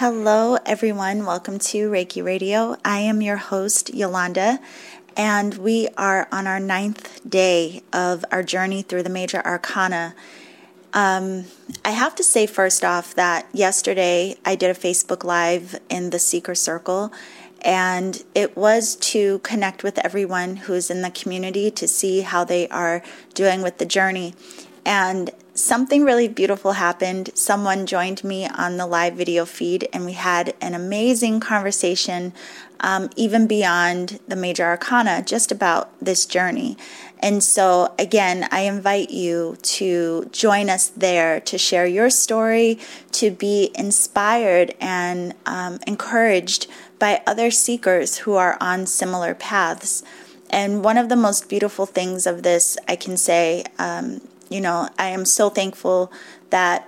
Hello, everyone. Welcome to Reiki Radio. I am your host, Yolanda, and we are on our ninth day of our journey through the major arcana. Um, I have to say, first off, that yesterday I did a Facebook Live in the Seeker Circle, and it was to connect with everyone who's in the community to see how they are doing with the journey. And something really beautiful happened. Someone joined me on the live video feed, and we had an amazing conversation, um, even beyond the major arcana, just about this journey. And so, again, I invite you to join us there to share your story, to be inspired and um, encouraged by other seekers who are on similar paths. And one of the most beautiful things of this, I can say, um, you know, I am so thankful that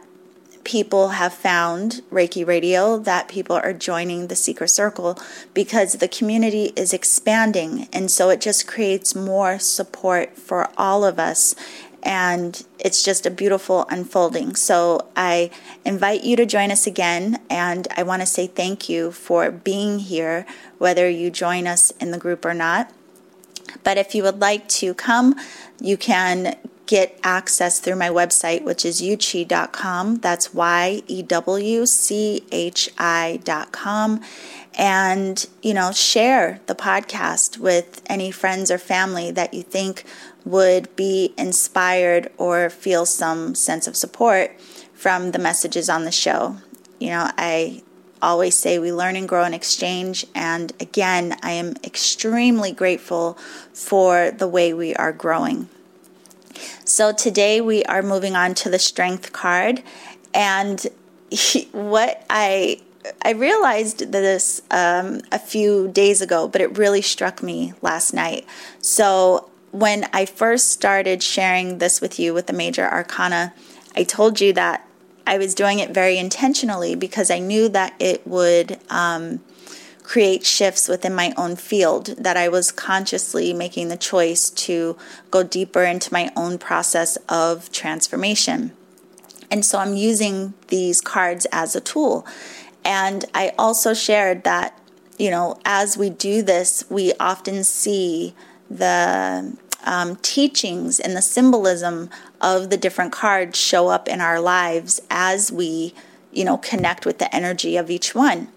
people have found Reiki Radio, that people are joining the Seeker Circle because the community is expanding. And so it just creates more support for all of us. And it's just a beautiful unfolding. So I invite you to join us again. And I want to say thank you for being here, whether you join us in the group or not. But if you would like to come, you can get access through my website, which is yewchi.com. That's Y E W C H I.com. And, you know, share the podcast with any friends or family that you think would be inspired or feel some sense of support from the messages on the show. You know, I always say we learn and grow and exchange. And again, I am extremely grateful for the way we are growing. So today we are moving on to the strength card. And he, what I I realized this um, a few days ago, but it really struck me last night. So when I first started sharing this with you with the major arcana, I told you that I was doing it very intentionally because I knew that it would um, create shifts within my own field, that I was consciously making the choice to go deeper into my own process of transformation. And so I'm using these cards as a tool. And I also shared that, you know, as we do this, we often see the um, teachings and the symbolism of the different cards show up in our lives as we, you know, connect with the energy of each one.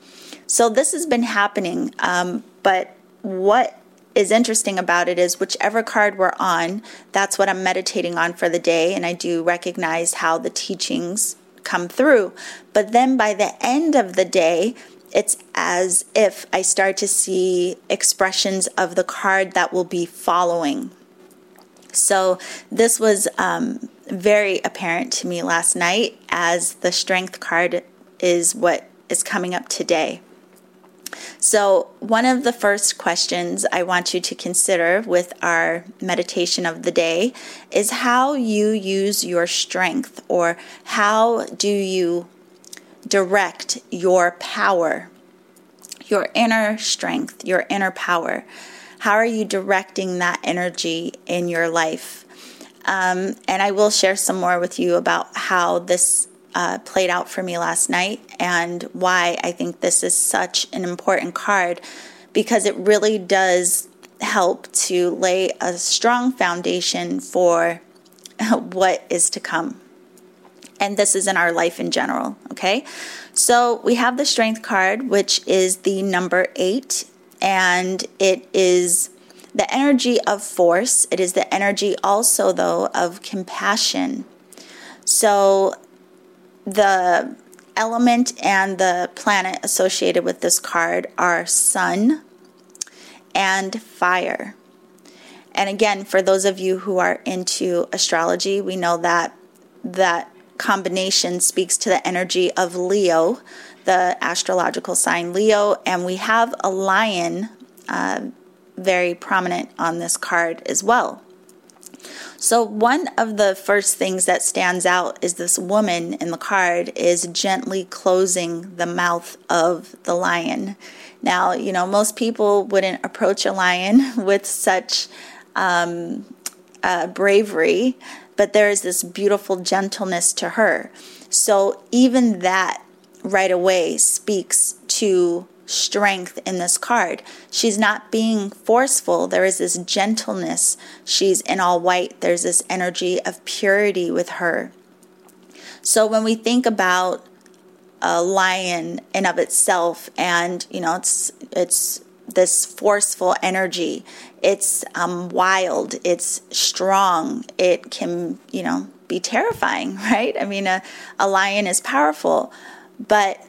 So this has been happening, um, but what is interesting about it is whichever card we're on, that's what I'm meditating on for the day, and I do recognize how the teachings come through. But then by the end of the day, it's as if I start to see expressions of the card that will be following. So this was um, very apparent to me last night as the strength card is what is coming up today. So, one of the first questions I want you to consider with our meditation of the day is how you use your strength or how do you direct your power, your inner strength, your inner power. How are you directing that energy in your life? Um, and I will share some more with you about how this uh, played out for me last night and why I think this is such an important card because it really does help to lay a strong foundation for what is to come. And this is in our life in general, okay? So we have the strength card, which is the number eight, and it is the energy of force. It is the energy also, though, of compassion. So the element and the planet associated with this card are sun and fire. And again, for those of you who are into astrology, we know that that combination speaks to the energy of Leo, the astrological sign Leo, and we have a lion uh, very prominent on this card as well. So, one of the first things that stands out is this woman in the card is gently closing the mouth of the lion. Now, you know, most people wouldn't approach a lion with such um, uh, bravery, but there is this beautiful gentleness to her. So, even that right away speaks to strength in this card. She's not being forceful. There is this gentleness. She's in all white. There's this energy of purity with her. So when we think about a lion in of itself and you know it's it's this forceful energy it's um, wild it's strong it can you know be terrifying right i mean a, a lion is powerful but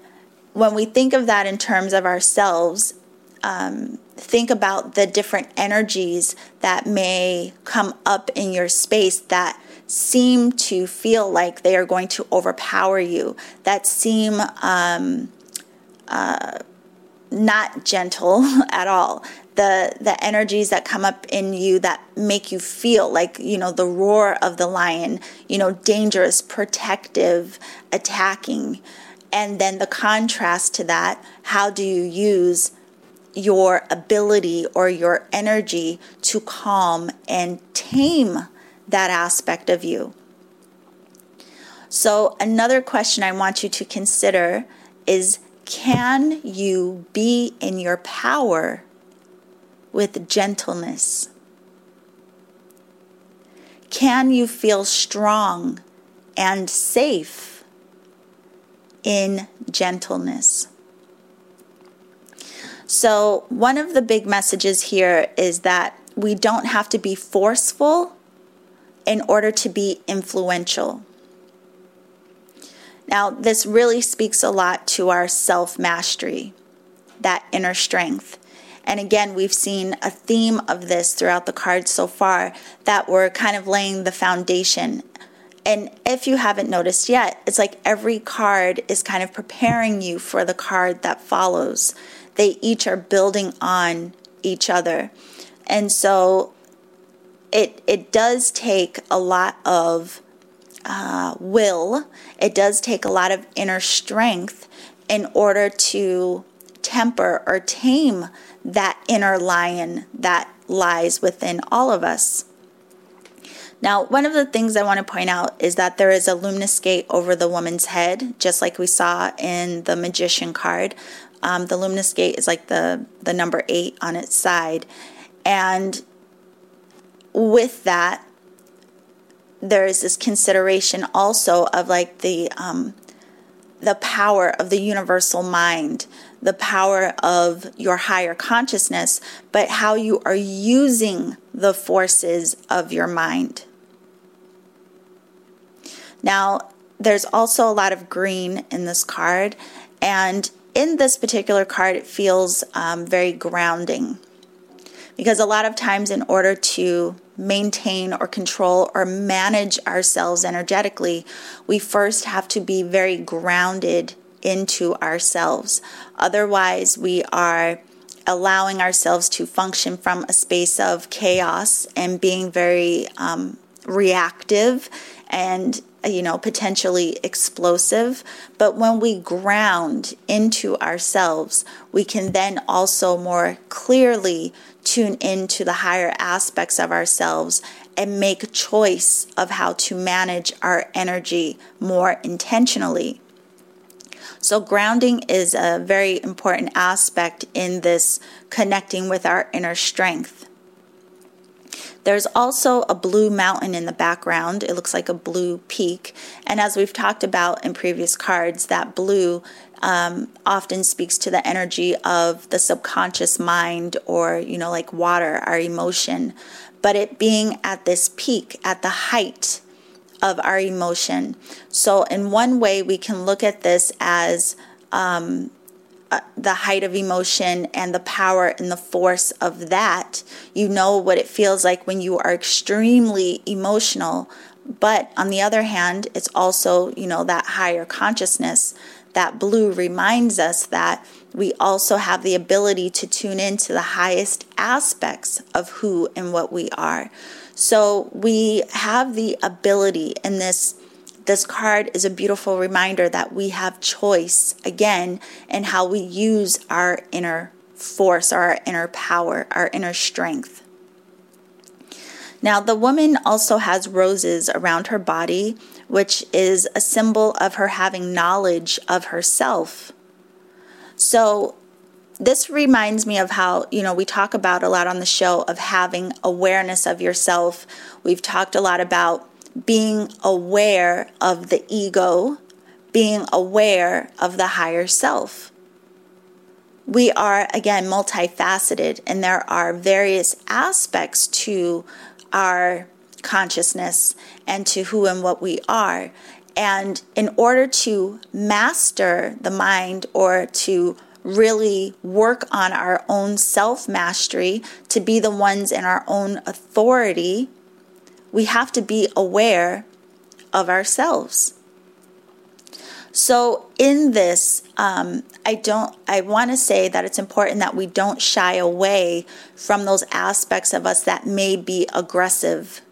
when we think of that in terms of ourselves, um, think about the different energies that may come up in your space that seem to feel like they are going to overpower you, that seem um, uh, not gentle at all. The, the energies that come up in you that make you feel like, you know, the roar of the lion, you know, dangerous, protective, attacking. And then the contrast to that, how do you use your ability or your energy to calm and tame that aspect of you? So, another question I want you to consider is can you be in your power with gentleness? Can you feel strong and safe? In gentleness. So, one of the big messages here is that we don't have to be forceful in order to be influential. Now, this really speaks a lot to our self mastery, that inner strength. And again, we've seen a theme of this throughout the cards so far that we're kind of laying the foundation and if you haven't noticed yet, it's like every card is kind of preparing you for the card that follows. They each are building on each other. And so it it does take a lot of uh, will. It does take a lot of inner strength in order to temper or tame that inner lion that lies within all of us. Now, one of the things I want to point out is that there is a lemniscate over the woman's head, just like we saw in the magician card. Um, the lemniscate is like the, the number eight on its side. And with that, there is this consideration also of like the um, the power of the universal mind, the power of your higher consciousness, but how you are using the forces of your mind. Now, there's also a lot of green in this card, and in this particular card, it feels um, very grounding. Because a lot of times, in order to maintain or control or manage ourselves energetically, we first have to be very grounded into ourselves. Otherwise, we are allowing ourselves to function from a space of chaos and being very um, reactive and you know, potentially explosive. But when we ground into ourselves, we can then also more clearly tune into the higher aspects of ourselves and make choice of how to manage our energy more intentionally. So, grounding is a very important aspect in this connecting with our inner strength. There's also a blue mountain in the background. It looks like a blue peak. And as we've talked about in previous cards, that blue um, often speaks to the energy of the subconscious mind or, you know, like water, our emotion. But it being at this peak, at the height of our emotion. So, in one way, we can look at this as um, uh, the height of emotion and the power and the force of that. You know what it feels like when you are extremely emotional. But on the other hand, it's also, you know, that higher consciousness. That blue reminds us that we also have the ability to tune into the highest aspects of who and what we are. So we have the ability in this this card is a beautiful reminder that we have choice again in how we use our inner force, our inner power, our inner strength. Now, the woman also has roses around her body, which is a symbol of her having knowledge of herself. So, this reminds me of how, you know, we talk about a lot on the show of having awareness of yourself. We've talked a lot about being aware of the ego, being aware of the higher self. We are, again, multifaceted, and there are various aspects to our consciousness and to who and what we are. And in order to master the mind or to really work on our own self mastery, to be the ones in our own authority, we have to be aware of ourselves. So, in this, um, I don't. I want to say that it's important that we don't shy away from those aspects of us that may be aggressive,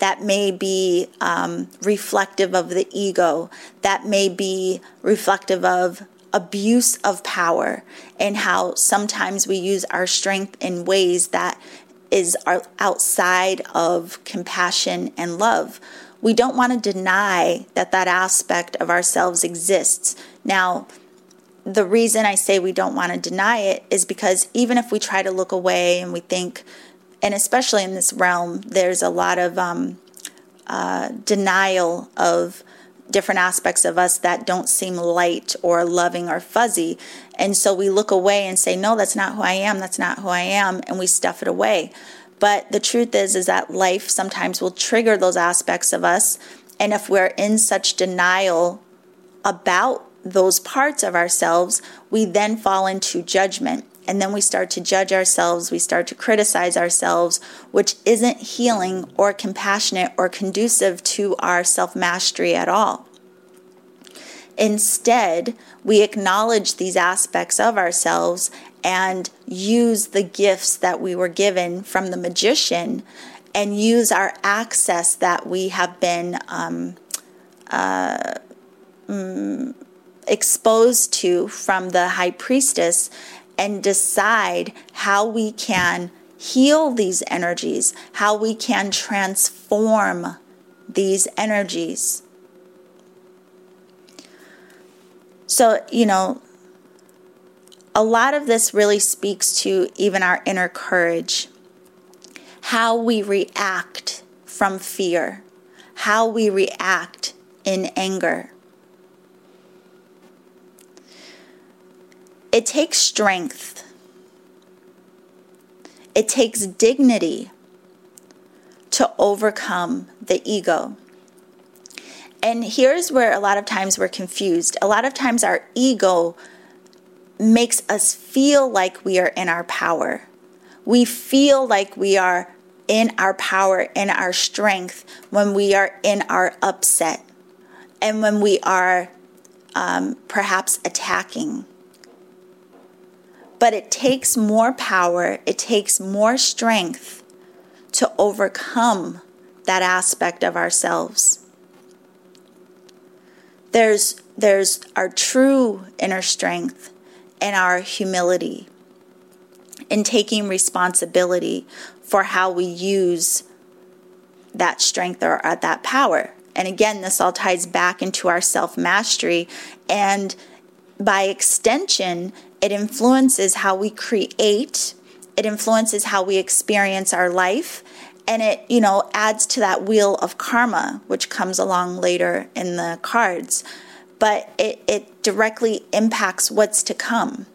that may be um, reflective of the ego, that may be reflective of abuse of power and how sometimes we use our strength in ways that is outside of compassion and love. We don't want to deny that that aspect of ourselves exists. Now, the reason I say we don't want to deny it is because even if we try to look away and we think, and especially in this realm, there's a lot of um, uh, denial of different aspects of us that don't seem light or loving or fuzzy. And so we look away and say, no, that's not who I am. That's not who I am. And we stuff it away. But the truth is, is that life sometimes will trigger those aspects of us. And if we're in such denial about those parts of ourselves, we then fall into judgment. And then we start to judge ourselves, we start to criticize ourselves, which isn't healing or compassionate or conducive to our self mastery at all. Instead, we acknowledge these aspects of ourselves and use the gifts that we were given from the magician and use our access that we have been um, uh, mm, exposed to from the high priestess and decide how we can heal these energies, how we can transform these energies. So, you know, a lot of this really speaks to even our inner courage, how we react from fear, how we react in anger. It takes strength. It takes dignity to overcome the ego. And here's where a lot of times we're confused. A lot of times our ego makes us feel like we are in our power. We feel like we are in our power, in our strength when we are in our upset and when we are um, perhaps attacking. But it takes more power, it takes more strength to overcome that aspect of ourselves. There's, there's our true inner strength and our humility in taking responsibility for how we use that strength or, or that power. And again, this all ties back into our self mastery. And by extension, it influences how we create, it influences how we experience our life, and it, you know, adds to that wheel of karma, which comes along later in the cards. But it, it directly impacts what's to come.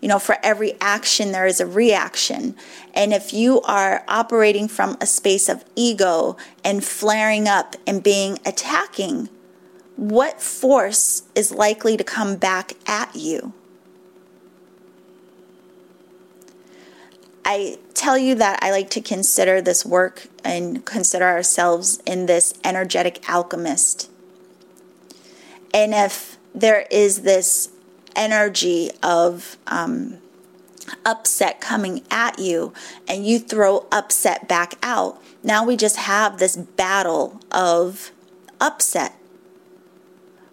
You know, for every action, there is a reaction. And if you are operating from a space of ego and flaring up and being attacking, what force is likely to come back at you? I tell you that I like to consider this work and consider ourselves in this energetic alchemist. And if there is this energy of um, upset coming at you and you throw upset back out, now we just have this battle of upset.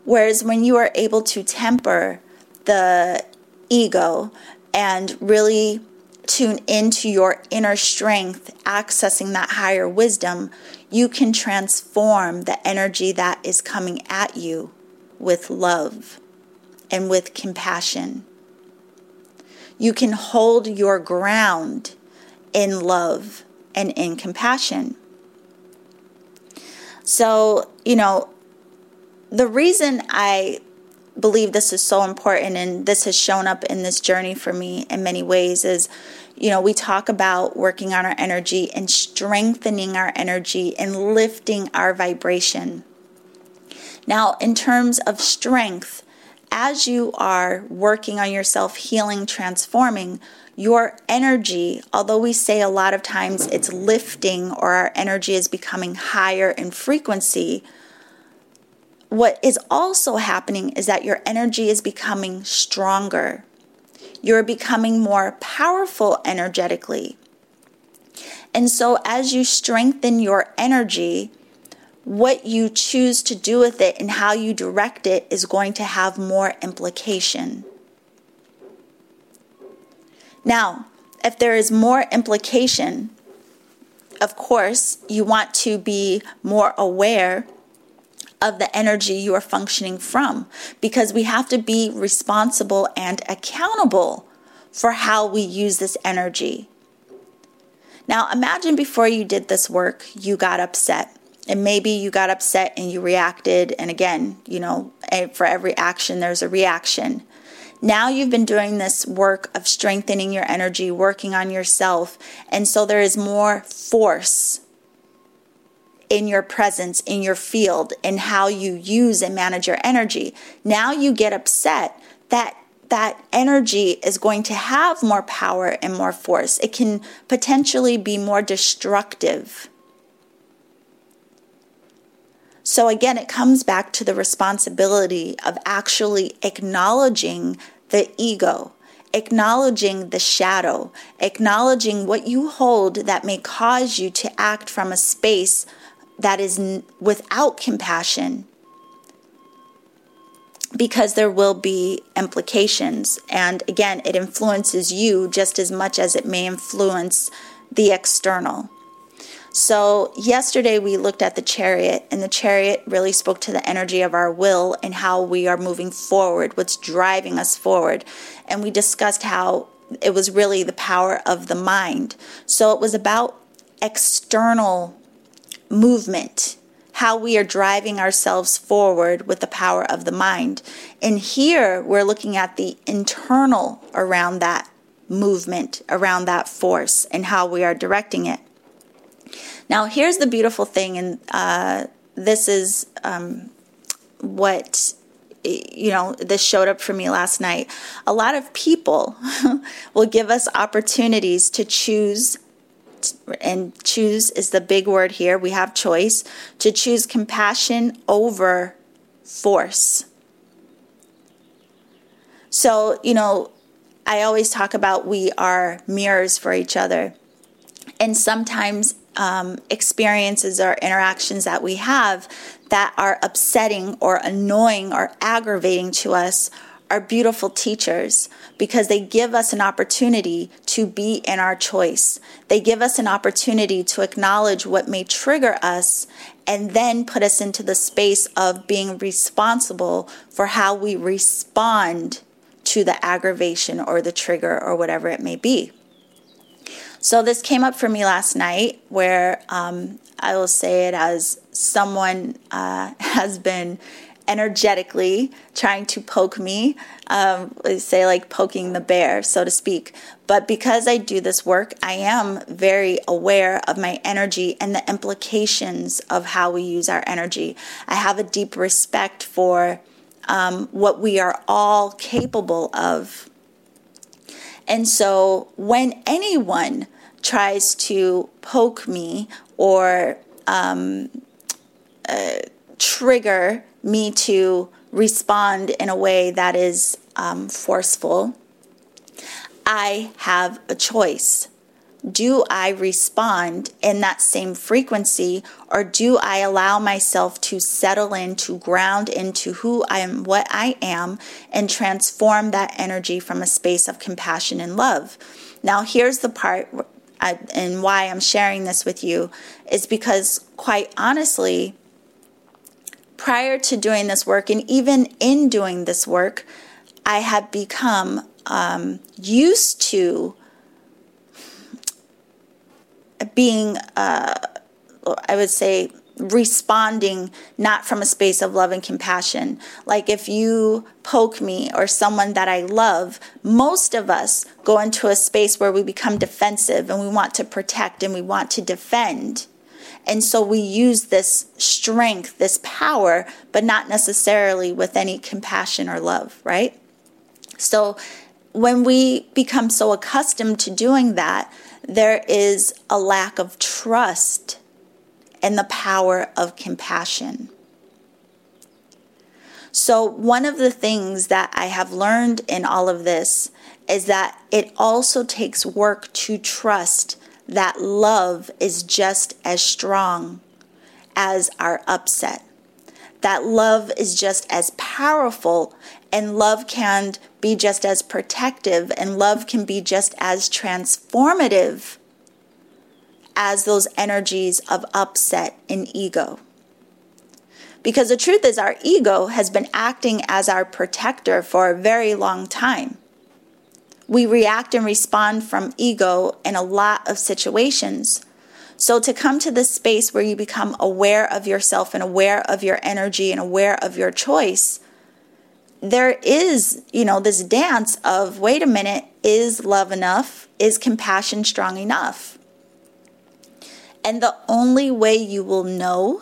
Whereas when you are able to temper the ego and really tune into your inner strength, accessing that higher wisdom, you can transform the energy that is coming at you with love and with compassion. You can hold your ground in love and in compassion. So, you know, the reason I believe this is so important and this has shown up in this journey for me in many ways is you know we talk about working on our energy and strengthening our energy and lifting our vibration. Now in terms of strength as you are working on yourself healing transforming your energy although we say a lot of times it's lifting or our energy is becoming higher in frequency what is also happening is that your energy is becoming stronger. You're becoming more powerful energetically. And so, as you strengthen your energy, what you choose to do with it and how you direct it is going to have more implication. Now, if there is more implication, of course, you want to be more aware of the energy you are functioning from because we have to be responsible and accountable for how we use this energy. Now, imagine before you did this work, you got upset. And maybe you got upset and you reacted. And again, you know, for every action, there's a reaction. Now you've been doing this work of strengthening your energy, working on yourself. And so there is more force in your presence, in your field, in how you use and manage your energy. Now you get upset that that energy is going to have more power and more force. It can potentially be more destructive. So, again, it comes back to the responsibility of actually acknowledging the ego, acknowledging the shadow, acknowledging what you hold that may cause you to act from a space that is n- without compassion because there will be implications. And again, it influences you just as much as it may influence the external. So, yesterday we looked at the chariot, and the chariot really spoke to the energy of our will and how we are moving forward, what's driving us forward. And we discussed how it was really the power of the mind. So, it was about external movement, how we are driving ourselves forward with the power of the mind. And here we're looking at the internal around that movement, around that force, and how we are directing it. Now, here's the beautiful thing, and uh, this is um, what you know, this showed up for me last night. A lot of people will give us opportunities to choose and choose is the big word here. We have choice to choose compassion over force. So, you know, I always talk about we are mirrors for each other. And sometimes um, experiences or interactions that we have that are upsetting or annoying or aggravating to us are beautiful teachers because they give us an opportunity to be in our choice. They give us an opportunity to acknowledge what may trigger us and then put us into the space of being responsible for how we respond to the aggravation or the trigger or whatever it may be. So, this came up for me last night where um, I will say it as someone uh, has been energetically trying to poke me, um, say like poking the bear, so to speak. But because I do this work, I am very aware of my energy and the implications of how we use our energy. I have a deep respect for um, what we are all capable of. And so when anyone tries to poke me or um, uh, trigger me to respond in a way that is um, forceful, I have a choice. do I respond in that same frequency or do I allow myself to settle in, to ground into who I am, what I am, and transform that energy from a space of compassion and love? Now, here's the part I, and why I'm sharing this with you is because, quite honestly, prior to doing this work and even in doing this work, I have become um, used to being, uh, I would say, responding not from a space of love and compassion. Like if you poke me or someone that I love, most of us go into a space where we become defensive and we want to protect and we want to defend. And so we use this strength, this power, but not necessarily with any compassion or love, right? So when we become so accustomed to doing that, there is a lack of trust and the power of compassion. So, one of the things that I have learned in all of this is that it also takes work to trust that love is just as strong as our upset. That love is just as powerful, and love can be just as protective, and love can be just as transformative as those energies of upset and ego. Because the truth is, our ego has been acting as our protector for a very long time. We react and respond from ego in a lot of situations. So, to come to this space where you become aware of yourself and aware of your energy and aware of your choice, there is, you know, this dance of wait a minute, is love enough? Is compassion strong enough? And the only way you will know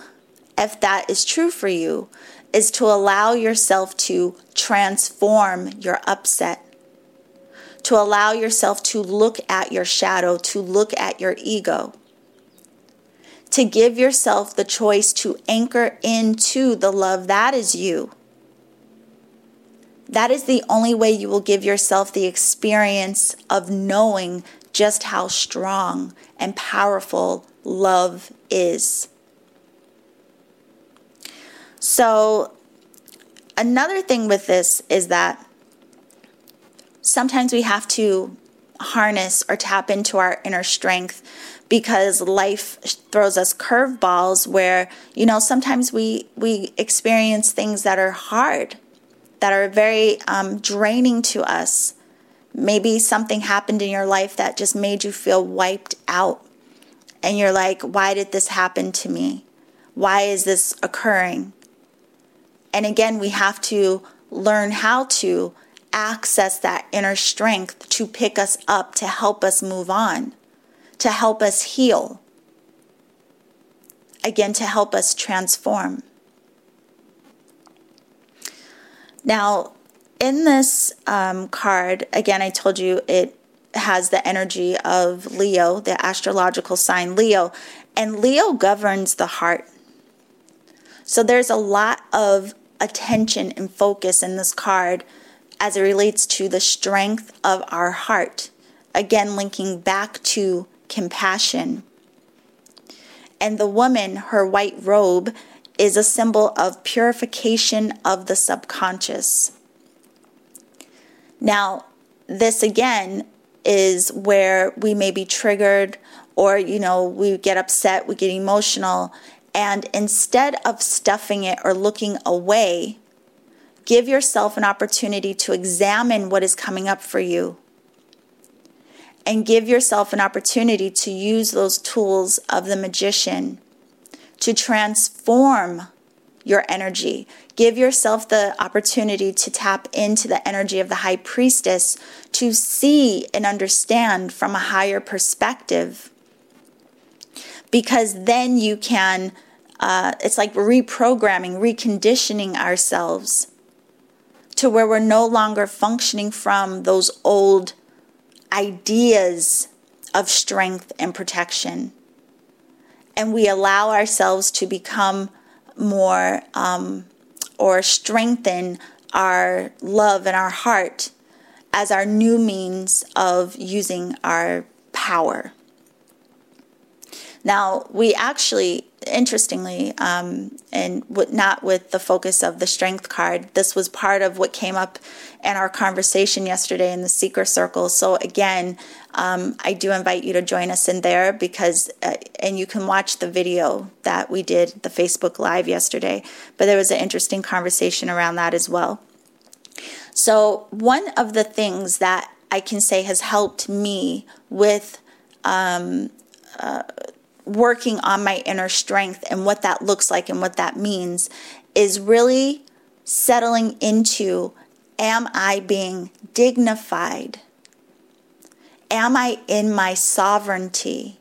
if that is true for you is to allow yourself to transform your upset, to allow yourself to look at your shadow, to look at your ego, to give yourself the choice to anchor into the love that is you. That is the only way you will give yourself the experience of knowing just how strong and powerful love is. So, another thing with this is that sometimes we have to harness or tap into our inner strength because life throws us curveballs where you know sometimes we we experience things that are hard that are very um, draining to us maybe something happened in your life that just made you feel wiped out and you're like, why did this happen to me? Why is this occurring? And again, we have to learn how to access that inner strength to pick us up, to help us move on, to help us heal. Again, to help us transform. Now, in this um, card, again, I told you it has the energy of Leo, the astrological sign Leo, and Leo governs the heart. So there's a lot of attention and focus in this card as it relates to the strength of our heart. Again, linking back to compassion. And the woman, her white robe, is a symbol of purification of the subconscious. Now, this again is where we may be triggered or, you know, we get upset, we get emotional. And instead of stuffing it or looking away, give yourself an opportunity to examine what is coming up for you. And give yourself an opportunity to use those tools of the magician to transform your energy. Give yourself the opportunity to tap into the energy of the high priestess to see and understand from a higher perspective. Because then you can, uh, it's like reprogramming, reconditioning ourselves to where we're no longer functioning from those old ideas of strength and protection. And we allow ourselves to become more um, or strengthen our love and our heart as our new means of using our power, Now, we actually, interestingly, um, and not with the focus of the strength card, this was part of what came up in our conversation yesterday in the Seeker Circle. So, again, um, I do invite you to join us in there because, uh, and you can watch the video that we did, the Facebook Live yesterday. But there was an interesting conversation around that as well. So, one of the things that I can say has helped me with um, uh, working on my inner strength and what that looks like and what that means is really settling into am I being dignified? Am I in my sovereignty?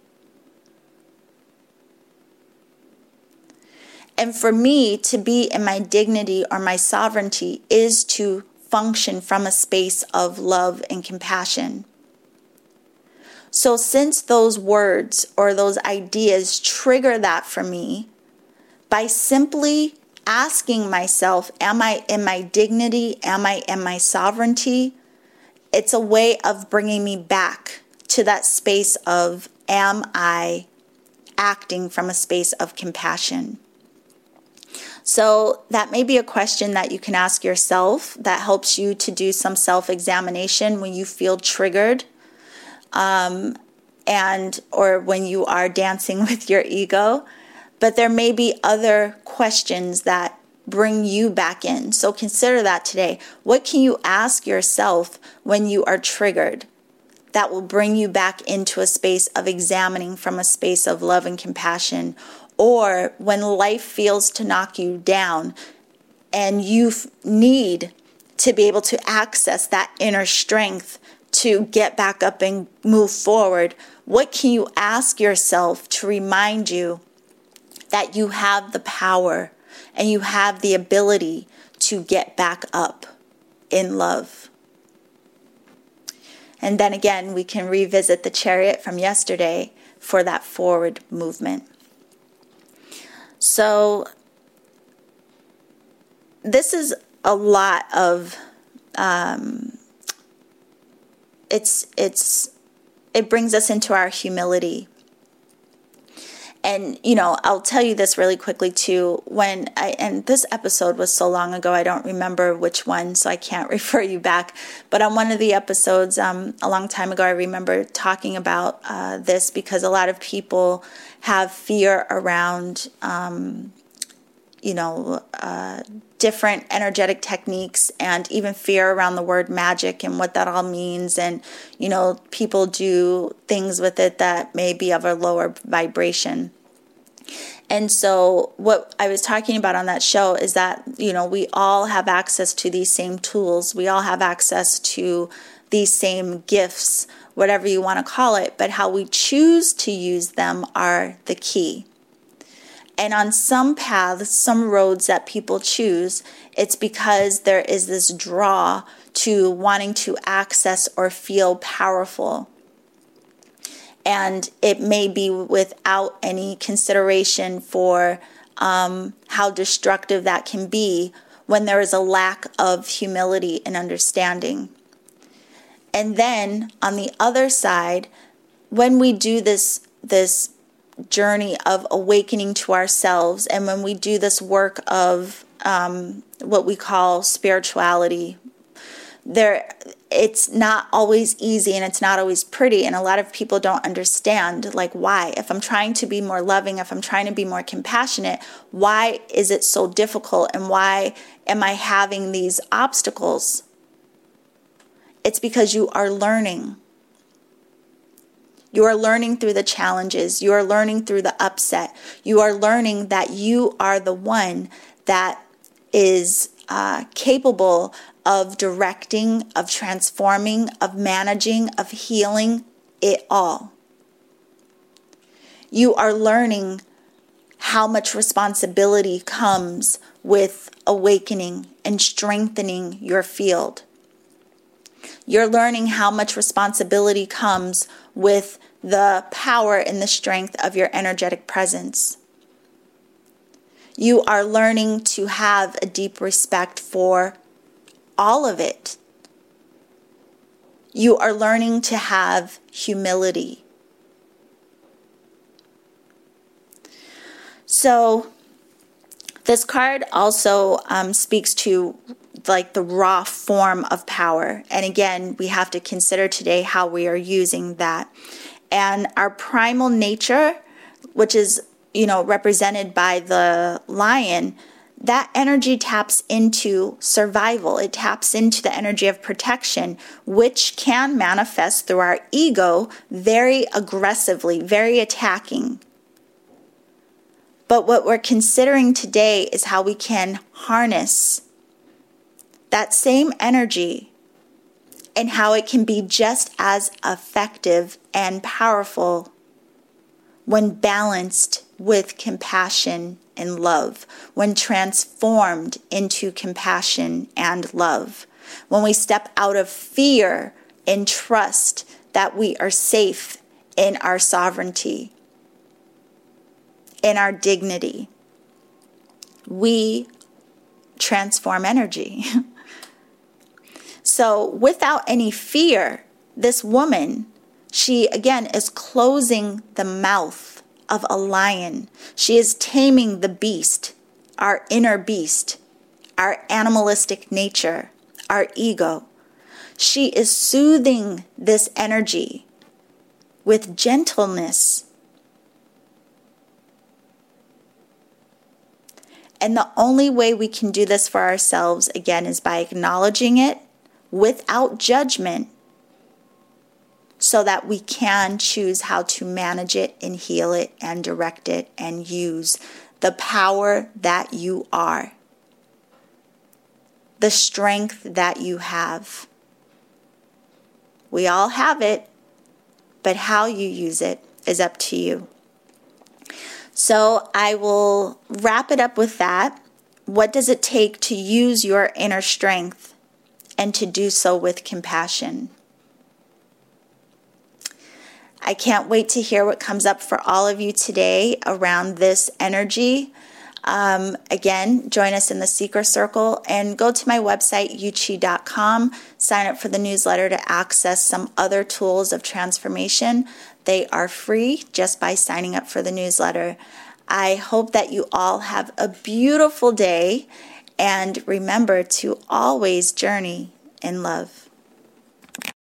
And for me to be in my dignity or my sovereignty is to function from a space of love and compassion. So, since those words or those ideas trigger that for me, by simply asking myself, Am I in my dignity? Am I in my sovereignty? It's a way of bringing me back to that space of, Am I acting from a space of compassion? So, that may be a question that you can ask yourself that helps you to do some self examination when you feel triggered um, and or when you are dancing with your ego. But there may be other questions that bring you back in. So consider that today. What can you ask yourself when you are triggered that will bring you back into a space of examining from a space of love and compassion? Or when life feels to knock you down and you need to be able to access that inner strength to get back up and move forward, what can you ask yourself to remind you that you have the power and you have the ability to get back up in love? And then again, we can revisit the chariot from yesterday for that forward movement. So, this is a lot of um, it's it's it brings us into our humility. And you know i'll tell you this really quickly too. When i and this episode was so long ago i don't remember which one so i can't refer you back. But on one of the episodes um, a long time ago i remember talking about uh, this because a lot of people have fear around um, you know, uh, different energetic techniques and even fear around the word magic and what that all means. And, you know, people do things with it that may be of a lower vibration. And so, what I was talking about on that show is that, you know, we all have access to these same tools. We all have access to these same gifts, whatever you want to call it, but how we choose to use them are the key. And on some paths, some roads that people choose, it's because there is this draw to wanting to access or feel powerful. And it may be without any consideration for um, how destructive that can be when there is a lack of humility and understanding. And then on the other side, when we do this, this journey of awakening to ourselves. And when we do this work of um, what we call spirituality, there it's not always easy and it's not always pretty. And a lot of people don't understand like why. If i'm trying to be more loving if i'm trying to be more compassionate why is it so difficult? And why am i having these obstacles? It's because you are learning you are learning through the challenges. You are learning through the upset. You are learning that you are the one that is uh, capable of directing, of transforming, of managing, of healing it all. You are learning how much responsibility comes with awakening and strengthening your field. You're learning how much responsibility comes with the power and the strength of your energetic presence. You are learning to have a deep respect for all of it. You are learning to have humility. So, this card also um, speaks to like the raw form of power. And again, we have to consider today how we are using that. And our primal nature, which is, you know, represented by the lion, that energy taps into survival. It taps into the energy of protection, which can manifest through our ego very aggressively, very attacking. But what we're considering today is how we can harness that same energy and how it can be just as effective and powerful when balanced with compassion and love, when transformed into compassion and love, when we step out of fear and trust that we are safe in our sovereignty in our dignity. We transform energy. so, without any fear, this woman, she again is closing the mouth of a lion. She is taming the beast, our inner beast, our animalistic nature, our ego. She is soothing this energy with gentleness And the only way we can do this for ourselves, again, is by acknowledging it without judgment so that we can choose how to manage it and heal it and direct it and use the power that you are, the strength that you have. We all have it, but how you use it is up to you. So I will wrap it up with that. What does it take to use your inner strength and to do so with compassion? I can't wait to hear what comes up for all of you today around this energy. Um, again, join us in the Seeker Circle and go to my website, yewchi.com. Sign up for the newsletter to access some other tools of transformation. They are free just by signing up for the newsletter. I hope that you all have a beautiful day and remember to always journey in love.